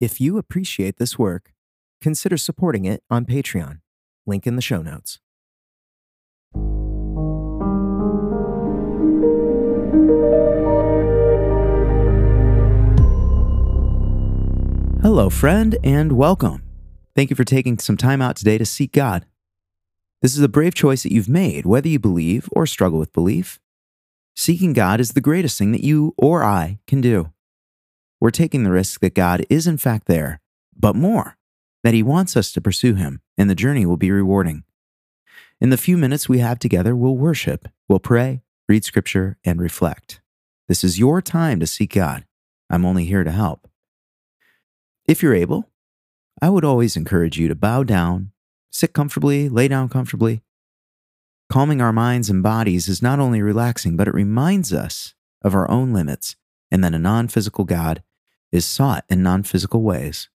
If you appreciate this work, consider supporting it on Patreon. Link in the show notes. Hello, friend, and welcome. Thank you for taking some time out today to seek God. This is a brave choice that you've made, whether you believe or struggle with belief. Seeking God is the greatest thing that you or I can do. We're taking the risk that God is in fact there, but more, that He wants us to pursue Him, and the journey will be rewarding. In the few minutes we have together, we'll worship, we'll pray, read scripture, and reflect. This is your time to seek God. I'm only here to help. If you're able, I would always encourage you to bow down, sit comfortably, lay down comfortably. Calming our minds and bodies is not only relaxing, but it reminds us of our own limits and that a non physical God is sought in non physical ways.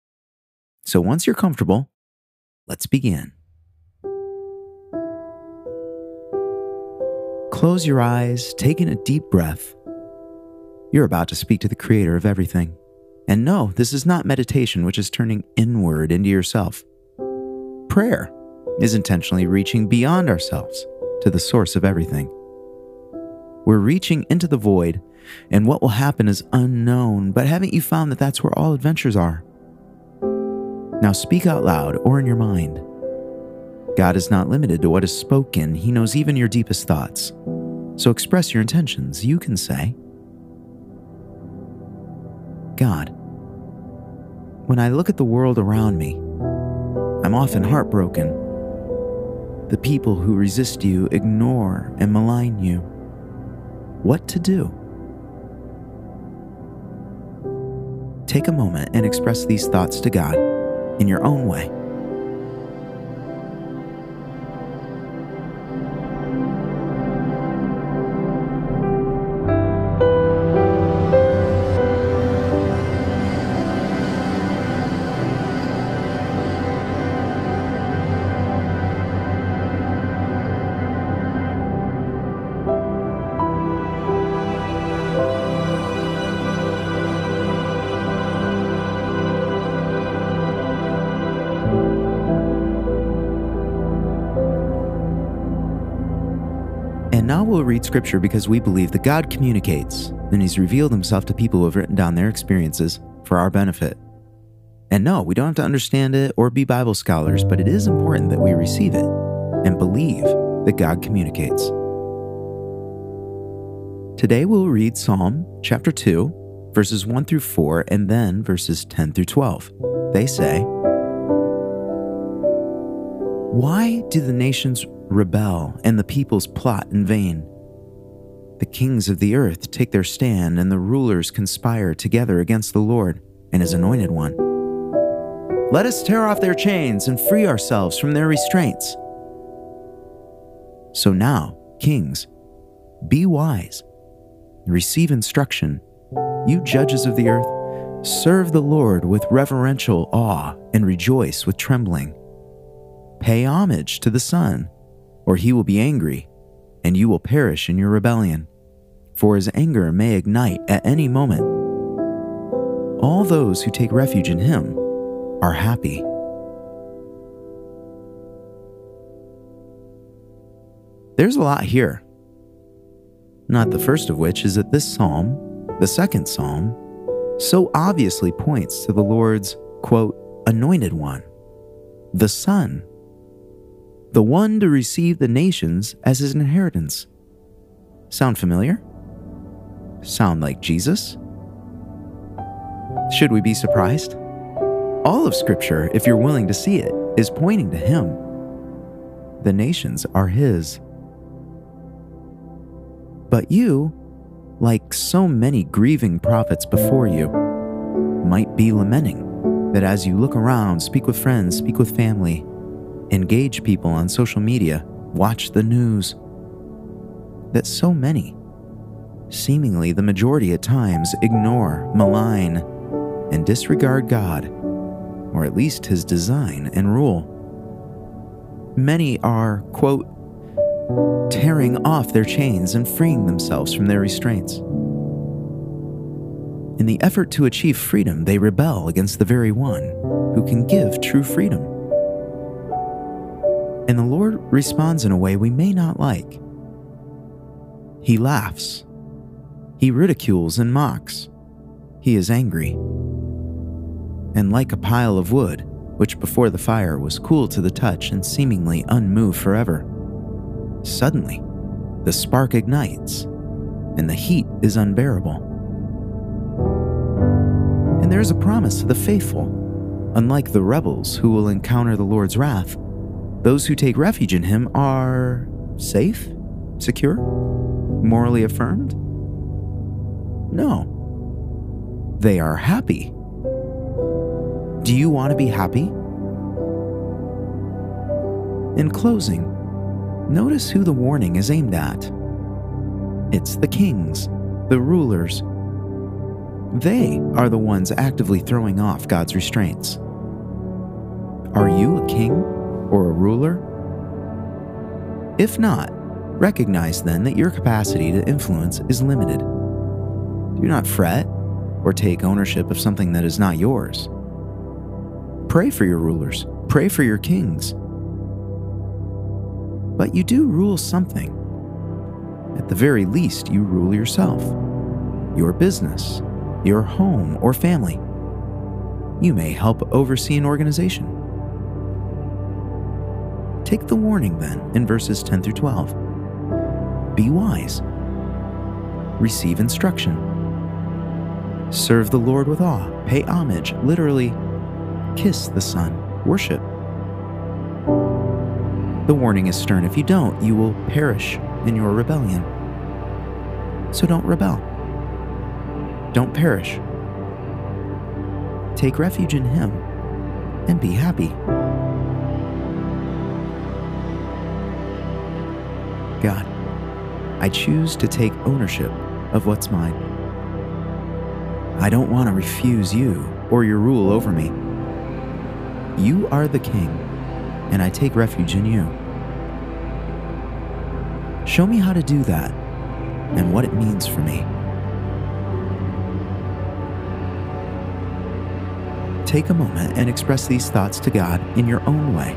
So once you're comfortable, let's begin. Close your eyes, take in a deep breath. You're about to speak to the Creator of everything. And no, this is not meditation, which is turning inward into yourself. Prayer is intentionally reaching beyond ourselves to the source of everything. We're reaching into the void, and what will happen is unknown, but haven't you found that that's where all adventures are? Now speak out loud or in your mind. God is not limited to what is spoken, He knows even your deepest thoughts. So express your intentions. You can say, God, when I look at the world around me, I'm often heartbroken. The people who resist you ignore and malign you. What to do? Take a moment and express these thoughts to God in your own way. Now we'll read scripture because we believe that God communicates, and He's revealed Himself to people who have written down their experiences for our benefit. And no, we don't have to understand it or be Bible scholars, but it is important that we receive it and believe that God communicates. Today we'll read Psalm chapter 2, verses 1 through 4, and then verses 10 through 12. They say, Why do the nations rebel and the peoples plot in vain? The kings of the earth take their stand, and the rulers conspire together against the Lord and his anointed one. Let us tear off their chains and free ourselves from their restraints. So now, kings, be wise, receive instruction. You judges of the earth, serve the Lord with reverential awe and rejoice with trembling. Pay homage to the Son, or he will be angry, and you will perish in your rebellion, for his anger may ignite at any moment. All those who take refuge in him are happy. There's a lot here. Not the first of which is that this psalm, the second psalm, so obviously points to the Lord's, quote, anointed one, the Son, the one to receive the nations as his inheritance. Sound familiar? Sound like Jesus? Should we be surprised? All of Scripture, if you're willing to see it, is pointing to Him. The nations are His. But you, like so many grieving prophets before you, might be lamenting that as you look around, speak with friends, speak with family, engage people on social media, watch the news, that so many, seemingly the majority at times, ignore, malign, and disregard God or at least his design and rule. Many are, quote, tearing off their chains and freeing themselves from their restraints. In the effort to achieve freedom, they rebel against the very one who can give true freedom. And the Lord responds in a way we may not like. He laughs. He ridicules and mocks. He is angry. And like a pile of wood, which before the fire was cool to the touch and seemingly unmoved forever, suddenly the spark ignites and the heat is unbearable. And there is a promise to the faithful. Unlike the rebels who will encounter the Lord's wrath, those who take refuge in Him are safe, secure, morally affirmed? No. They are happy. Do you want to be happy? In closing, notice who the warning is aimed at. It's the kings, the rulers. They are the ones actively throwing off God's restraints. Are you a king or a ruler? If not, recognize then that your capacity to influence is limited. Do not fret or take ownership of something that is not yours. Pray for your rulers, pray for your kings. But you do rule something. At the very least, you rule yourself, your business, your home or family. You may help oversee an organization. Take the warning then in verses 10 through 12. Be wise. Receive instruction. Serve the Lord with awe. Pay homage, literally, kiss the Son, worship. The warning is stern. If you don't, you will perish in your rebellion. So don't rebel. Don't perish. Take refuge in Him and be happy. God, I choose to take ownership of what's mine. I don't want to refuse you or your rule over me. You are the King, and I take refuge in you. Show me how to do that and what it means for me. Take a moment and express these thoughts to God in your own way.